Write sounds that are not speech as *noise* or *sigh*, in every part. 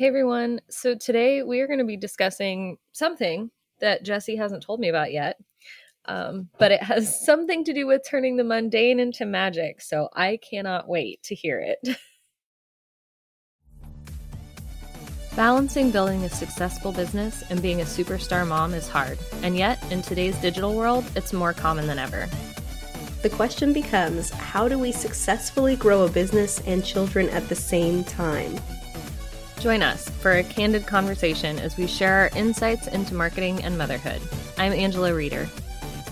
Hey everyone. So today we are going to be discussing something that Jessie hasn't told me about yet. Um, but it has *laughs* something to do with turning the mundane into magic. So I cannot wait to hear it. *laughs* Balancing building a successful business and being a superstar mom is hard. And yet, in today's digital world, it's more common than ever. The question becomes how do we successfully grow a business and children at the same time? Join us for a candid conversation as we share our insights into marketing and motherhood. I'm Angela Reeder.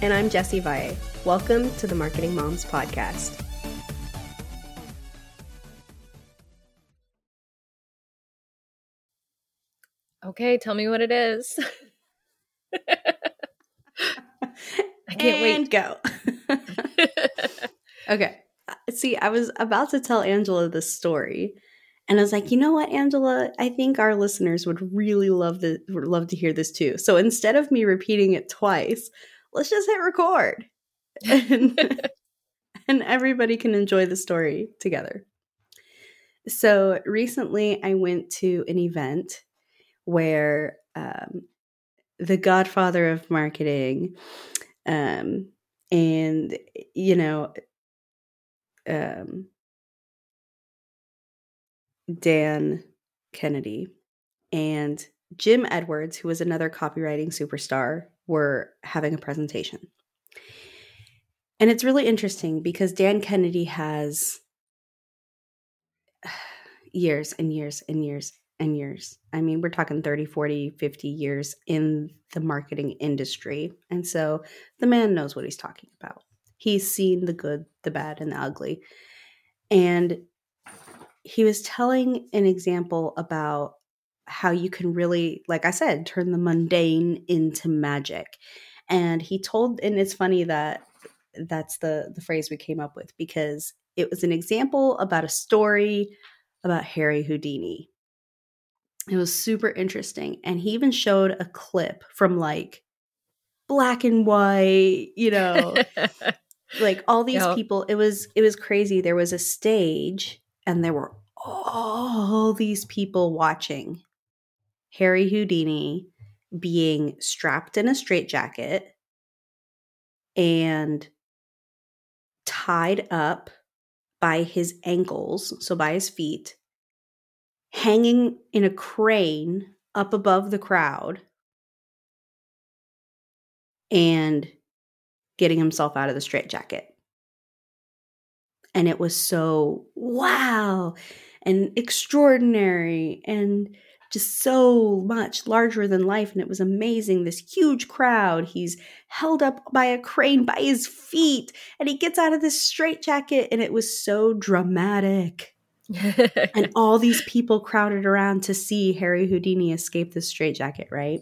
And I'm Jessie Valle. Welcome to the Marketing Moms Podcast. Okay, tell me what it is. *laughs* I can't and wait. go. *laughs* *laughs* okay. Uh, see, I was about to tell Angela this story and I was like, you know what, Angela? I think our listeners would really love the would love to hear this too. So instead of me repeating it twice, let's just hit record. *laughs* And, *laughs* and everybody can enjoy the story together. So recently I went to an event where um, the godfather of marketing um, and you know um, Dan Kennedy and Jim Edwards, who was another copywriting superstar, were having a presentation. And it's really interesting because Dan Kennedy has *sighs* years and years and years and years. I mean, we're talking 30, 40, 50 years in the marketing industry. And so the man knows what he's talking about. He's seen the good, the bad, and the ugly. And he was telling an example about how you can really, like I said, turn the mundane into magic. And he told, and it's funny that that's the the phrase we came up with because it was an example about a story about Harry Houdini. It was super interesting. And he even showed a clip from like black and white, you know, *laughs* like all these yep. people. It was it was crazy. There was a stage and there were all these people watching Harry Houdini being strapped in a straitjacket and tied up by his ankles, so by his feet, hanging in a crane up above the crowd, and getting himself out of the straitjacket. And it was so wow and extraordinary and just so much larger than life. And it was amazing. This huge crowd. He's held up by a crane by his feet and he gets out of this straitjacket. And it was so dramatic. *laughs* and all these people crowded around to see Harry Houdini escape the straitjacket, right?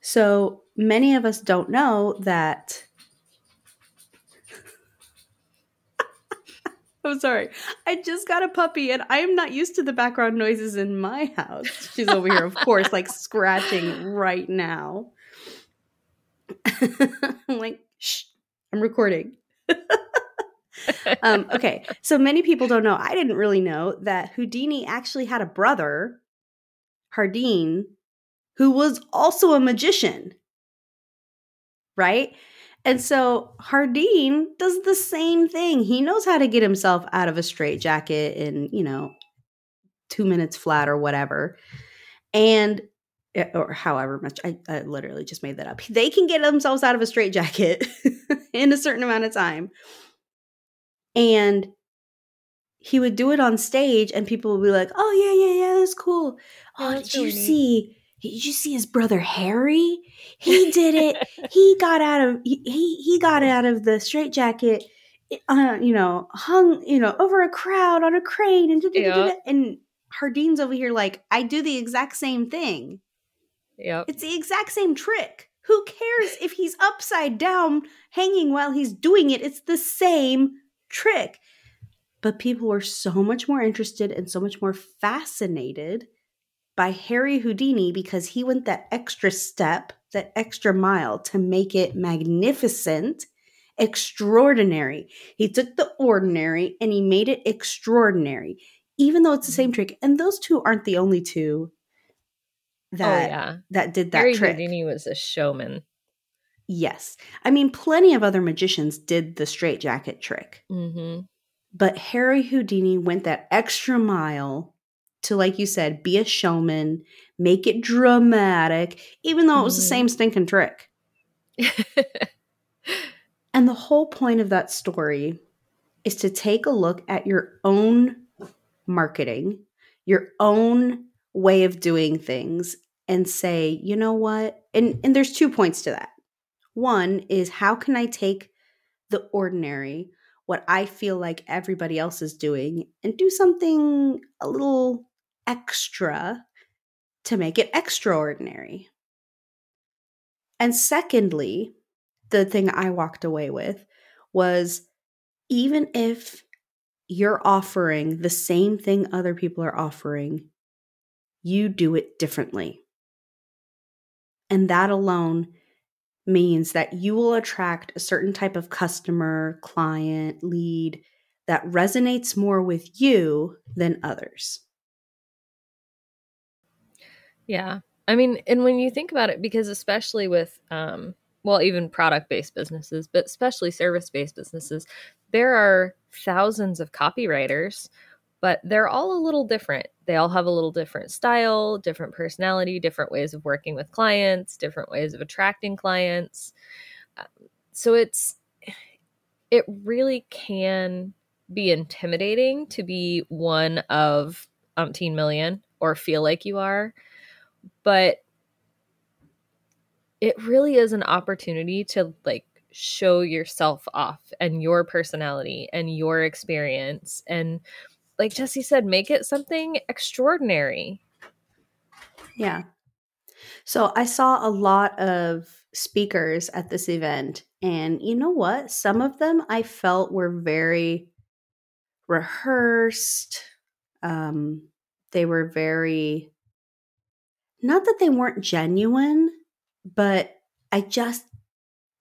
So many of us don't know that *laughs* I'm sorry. I just got a puppy and I am not used to the background noises in my house. She's over here, of course, like *laughs* scratching right now. *laughs* I'm like, shh, I'm recording. um, okay, so many people don't know. I didn't really know that Houdini actually had a brother, Hardeen, who was also a magician. Right? And so Hardeen does the same thing. He knows how to get himself out of a straitjacket in, you know, two minutes flat or whatever. And eh, or however much I, I literally just made that up. They can get themselves out of a straitjacket *laughs* in a certain amount of time. And he would do it on stage and people would be like, "Oh yeah, yeah, yeah, that's cool. Oh, did you see did you see his brother Harry? He *laughs* did it. he got out of he he got out of the straitjacket. Uh, you know, hung you know over a crowd on a crane and yeah. and Hardeen's over here like I do the exact same thing. Yeah, it's the exact same trick. Who cares if he's upside down hanging while he's doing it? It's the same trick. But people were so much more interested and so much more fascinated by Harry Houdini because he went that extra step, that extra mile to make it magnificent, extraordinary. He took the ordinary and he made it extraordinary. even though it's the same trick. And those two aren't the only two that oh yeah, that did that Harry trick. Houdini was a showman. Yes. I mean, plenty of other magicians did the straight jacket trick. hmm But Harry Houdini went that extra mile to, like you said, be a showman, make it dramatic, even though it was the Mhm. same stinking trick. And the whole point of that story is to take a look at your own marketing, your own way of doing things, and say, you know what? And, and there's two points to that. One is how can I take the ordinary, what I feel like everybody else is doing, and do something a little extra to make it extraordinary? And secondly, the thing I walked away with was even if you're offering the same thing other people are offering, you do it differently. And that alone means that you will attract a certain type of customer, client, lead that resonates more with you than others. Yeah. I mean, and when you think about it, because especially with, um, well, even product based businesses, but especially service based businesses, there are thousands of copywriters, but they're all a little different. They all have a little different style, different personality, different ways of working with clients, different ways of attracting clients. Um, so it's, it really can be intimidating to be one of umpteen million or feel like you are but it really is an opportunity to like show yourself off and your personality and your experience and like Jessie said make it something extraordinary. Yeah. So I saw a lot of speakers at this event, and you know what? Some of them I felt were very rehearsed. Um, they were very, not that they weren't genuine, but I just,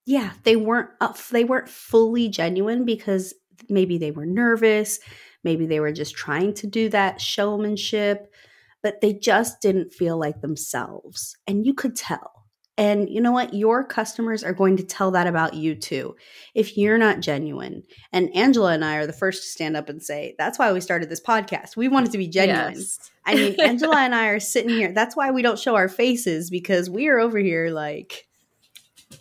yeah, they weren't, uh, they weren't fully genuine because maybe they were nervous, maybe they were just trying to do that showmanship but they just didn't feel like themselves. And you could tell. And you know what? Your customers are going to tell that about you too if you're not genuine. And Angela and I are the first to stand up and say, that's why we started this podcast. We wanted to be genuine. Yes. I mean, Angela *laughs* and I are sitting here. That's why we don't show our faces because we are over here like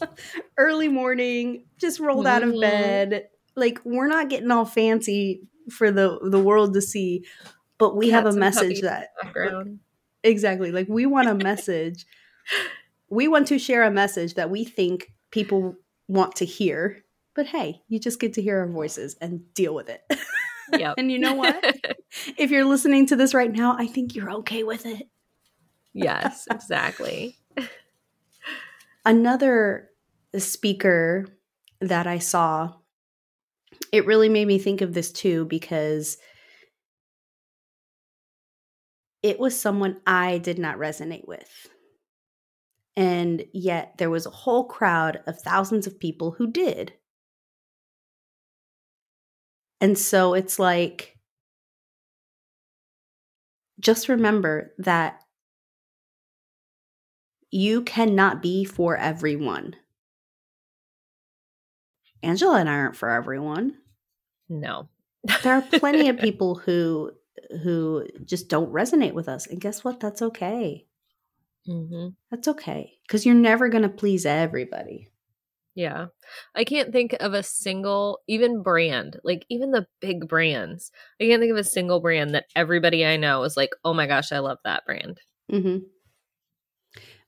*laughs* early morning, just rolled out of Mhm. bed. Like we're not getting all fancy for the the world to see, but we have a message that exactly like we want a message. We want to share a message that we think people want to hear. But hey, you just get to hear our voices and deal with it. *laughs* Yep. and you know what? *laughs* if you're listening to this right now, I think you're okay with it. yes, exactly. *laughs* another speaker that I saw, it really made me think of this too because it was someone I did not resonate with. And yet there was a whole crowd of thousands of people who did. And so it's like, just remember that you cannot be for everyone. Angela and I aren't for everyone. No. There are plenty of *laughs* people who who just don't resonate with us. And guess what? That's okay. Hmm That's okay. Because you're never going to please everybody. Yeah. I can't think of a single, even brand, like even the big brands. I can't think of a single brand that everybody I know is like, oh my gosh, I love that brand. hmm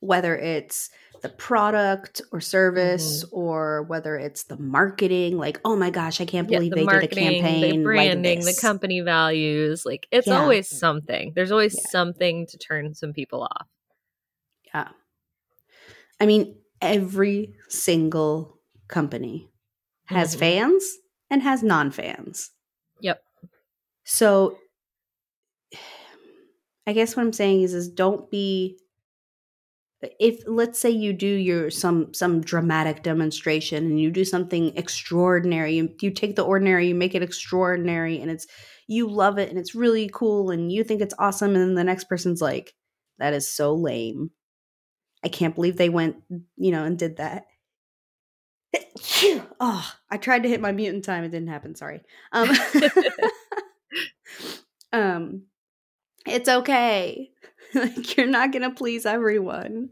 Whether it's the product or service, or whether it's the marketing, like, oh my gosh, I can't Yeah, believe the they did a campaign. the branding, like the company values. Like it's Yeah. always something. There's always Yeah. something to turn some people off. Yeah. I mean, every single company has Mhm. fans and has non fans. Yep. So I guess what I'm saying is is don't be if let's say you do your some some dramatic demonstration and you do something extraordinary you, you take the ordinary you make it extraordinary and it's you love it and it's really cool and you think it's awesome and the next person's like that is so lame i can't believe they went you know and did that. Oh i tried to hit my mutant time. It didn't happen. Sorry. Um *laughs* um it's okay. *laughs* Like you're not gonna please everyone.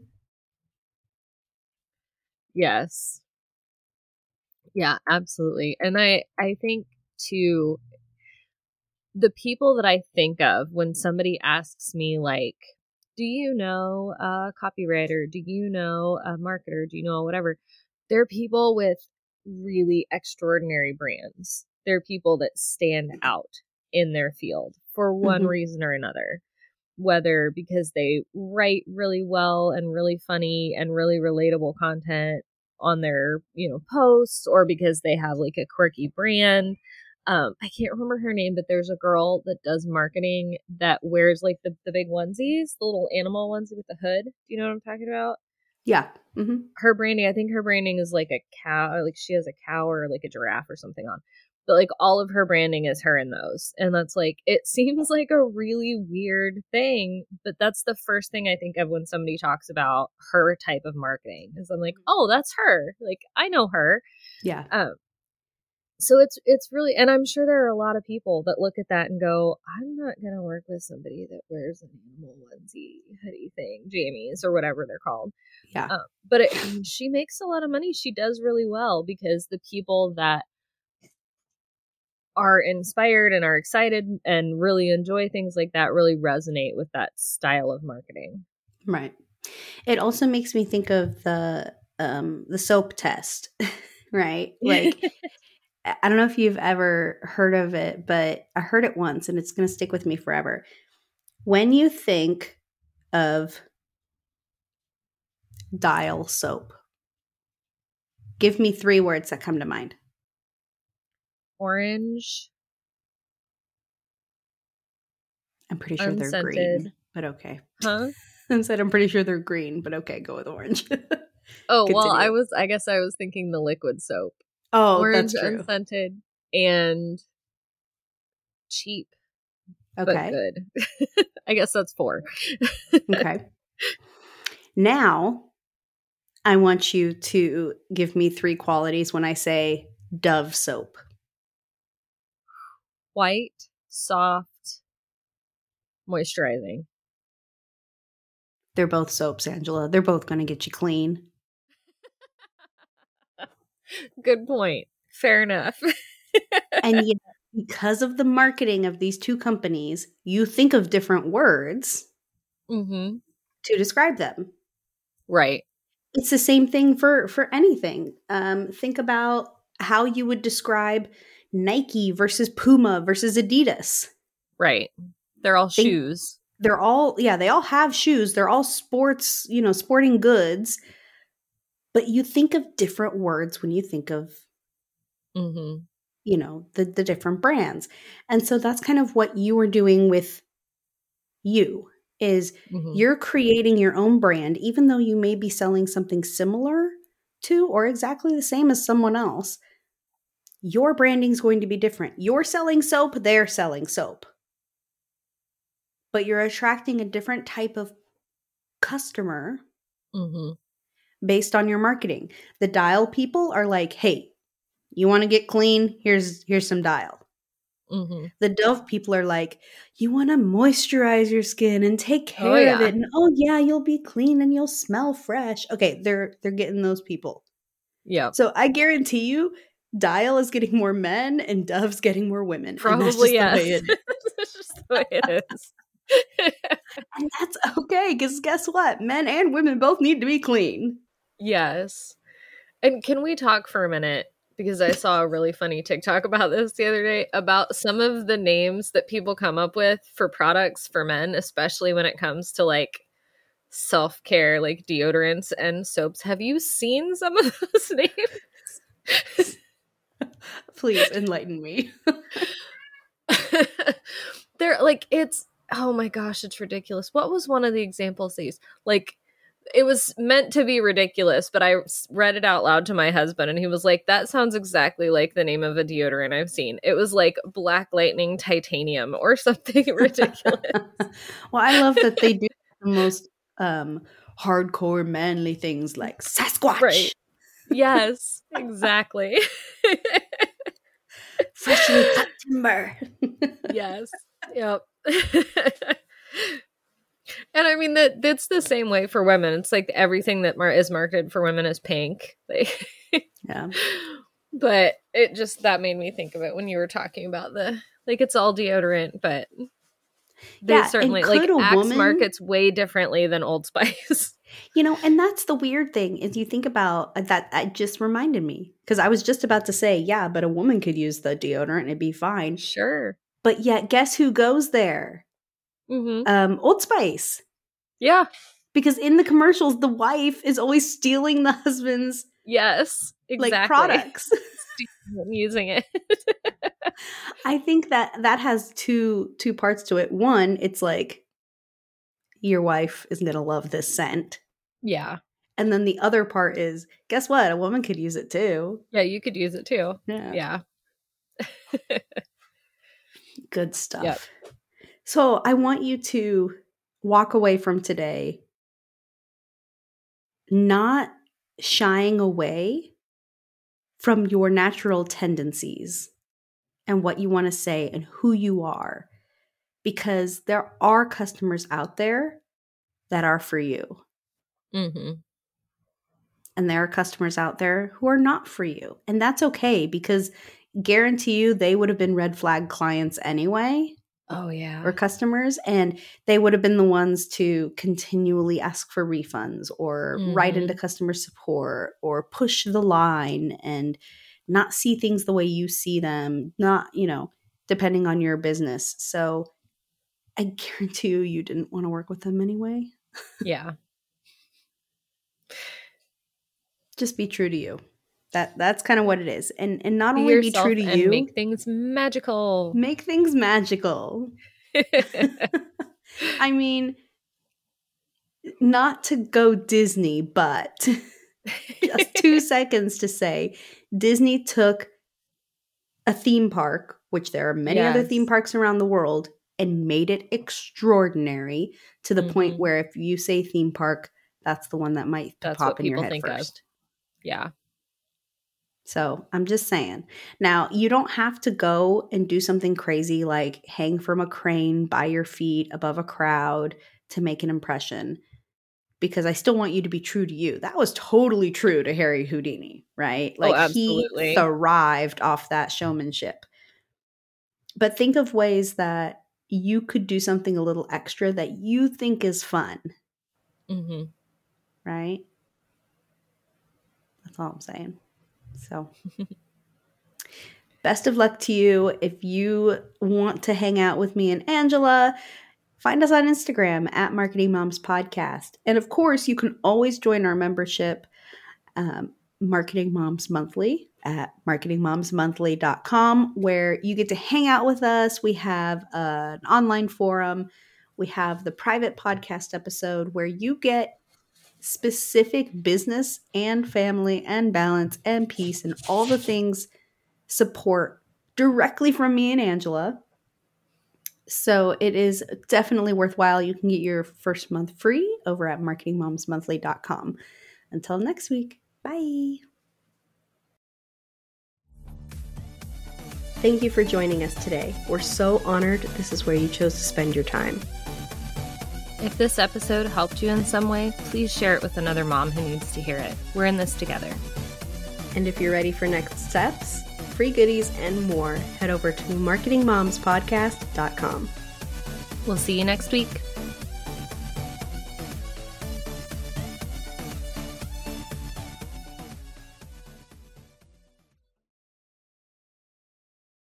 Yes. Yeah absolutely. And i i think too the people that I think of when somebody asks me, like, do you know a copywriter? Do you know a marketer? Do you know whatever? They're people with really extraordinary brands. They're people that stand out in their field for one mm-hmm. reason or another. Whether because they write really well and really funny and really relatable content on their, you know, posts or because they have like a quirky brand um i can't remember her name but there's a girl that does marketing that wears like the, the big onesies the little animal onesie with the hood. Do you know what i'm talking about? Yeah. Mm-hmm. her branding i think her branding is like a cow like she has a cow or like a giraffe or something on. But like all of her branding is her in those. And that's like *laughs* it seems like a really weird thing but that's the first thing i think of when somebody talks about her type of marketing is i'm like mm-hmm. oh that's her. Like i know her. Yeah. Um so it's it's really and i'm sure there are a lot of people that look at that and go i'm not going to work with somebody that wears an animal onesie hoodie thing jammies or whatever they're called. Yeah. Um, but it, she makes a lot of money. She does really well because the people that are inspired and are excited and really enjoy things like that really resonate with that style of marketing. Right. It also makes me think of the um the soap test *laughs* right? *laughs* Like I don't know if you've ever heard of it, but I heard it once and it's going to stick with me forever. When you think of dial soap, give me three words that come to mind orange. I'm pretty sure unscented. they're green, but okay. Huh? *laughs* I said I'm pretty sure they're green, but okay, go with orange. *laughs* oh, well, I was I guess I was thinking the liquid soap. Oh, orange that's true. unscented and cheap. Okay. good. *laughs* I guess that's four. okay. *laughs* Now, I want you to give me three qualities when I say Dove soap. White, soft, moisturizing. They're both soaps, Angela. They're both going to get you clean. Good point. Fair enough. *laughs* and yet, because of the marketing of these two companies, you think of different words mm-hmm. to describe them. Right. It's the same thing for for anything. Um, think about how you would describe Nike versus Puma versus Adidas. Right. They're all shoes. They're all yeah, they all have shoes. They're all sports, you know, sporting goods but you think of different words when you think of mm-hmm. you know the the different brands and so that's kind of what you are doing with you is mm-hmm. you're creating your own brand even though you may be selling something similar to or exactly the same as someone else your branding is going to be different you're selling soap they're selling soap but you're attracting a different type of customer mm-hmm based on your marketing. The dial people are like, "Hey, you want to get clean? Here's here's some dial." Mm-hmm. The Dove people are like, "You want to moisturize your skin and take oh, care oh, yeah. of it, and oh yeah, you'll be clean and you'll smell fresh." Okay, they're they're getting those people. Yeah. So I guarantee you, Dial is getting more men and Dove's getting more women. Probably yeah. *laughs* that's just the way it is. *laughs* and that's okay because guess what? Men and women both need to be clean. Yes. And can we talk for a minute? Because I saw a really funny TikTok about this the other day about some of the names that people come up with for products for men, especially when it comes to like self care, like deodorants and soaps. Have you seen some of *laughs* those names? *laughs* Please enlighten me. *laughs* They're like, it's oh my gosh, it's ridiculous. What was one of the examples they used? Like it was meant to be ridiculous, but I read it out loud to my husband and he was like, that sounds exactly like the name of a deodorant I've seen. It was like Black Lightning Titanium *laughs* or something *laughs* ridiculous. well, I love that they *laughs* do the most um, hardcore manly things like Sasquatch. Right. Yes, exactly. Freshly cut timber. yes. Yep. And I mean that that's the same way for women. It's like everything that mar- is marketed for women is pink. *laughs* Like, yeah. But it just that made me think of it when you were talking about the like it's all deodorant, but they yeah, certainly like Axe woman, markets way differently than Old Spice. *laughs* You know, and that's the weird thing is you think about uh, that. It just reminded me because I was just about to say, yeah, but a woman could use the deodorant and it'd be fine. Sure. But yet, guess who goes there? Mm-hmm. Um, Old Spice. Yeah. Because in the commercials, the wife is always stealing the husband's yes, exactly. like products. *laughs* using it. *laughs* I think that that has two two parts to it. One, it's like your wife is going to love this scent. Yeah. And then the other part is guess what? A woman could use it too. Yeah, you could use it too. Yeah. Yeah. *laughs* Good stuff. Yep. So I want you to walk away from today not shying away from your natural tendencies and what you want to say and who you are because there are customers out there that are for you. Mm-hmm. And there are customers out there who are not for you. And that's okay because guarantee you they would have been red flag clients anyway. Oh, yeah. Or customers. And they would have been the ones to continually ask for refunds or mm-hmm. write into customer support or push the line and not see things the way you see them, not, you know, depending on your business. So I *laughs* guarantee you, you didn't want to work with them anyway. yeah. Just be true to you. That that's kind of what it is. And and not be only be true to you, make things magical. Make things magical. *laughs* I mean, not to go Disney, but *laughs* just two *laughs* seconds to say Disney took a theme park, which there are many yes. other theme parks around the world, and made it extraordinary to the mm-hmm. point where if you say theme park, that's the one that might that's pop in your head first. Of. Yeah. So I'm just saying. Now, you don't have to go and do something crazy like hang from a crane by your feet above a crowd to make an impression because I still want you to be true to you. That was totally true to Harry Houdini, right? Oh, like oh, he thrived off that showmanship. But think of ways that you could do something a little extra that you think is fun. Mm-hmm. Right? That's all I'm saying. So, best of luck to you. If you want to hang out with me and Angela, find us on Instagram at Marketing Moms Podcast. And of course, you can always join our membership, um, Marketing Moms Monthly at marketingmomsmonthly.com, where you get to hang out with us. We have uh, an online forum. We have the private podcast episode where you get specific business and family and balance and peace and all the things support directly from me and Angela. So it is definitely worthwhile. You can get your first month free over at marketingmomsmonthly.com. Until next week, bye. Thank you for joining us today. We're so honored this is where you chose to spend your time. If this episode helped you in some way, please share it with another mom who needs to hear it. We're in this together. And if you're ready for next steps, free goodies, and more, head over to marketingmomspodcast.com. We'll see you next week.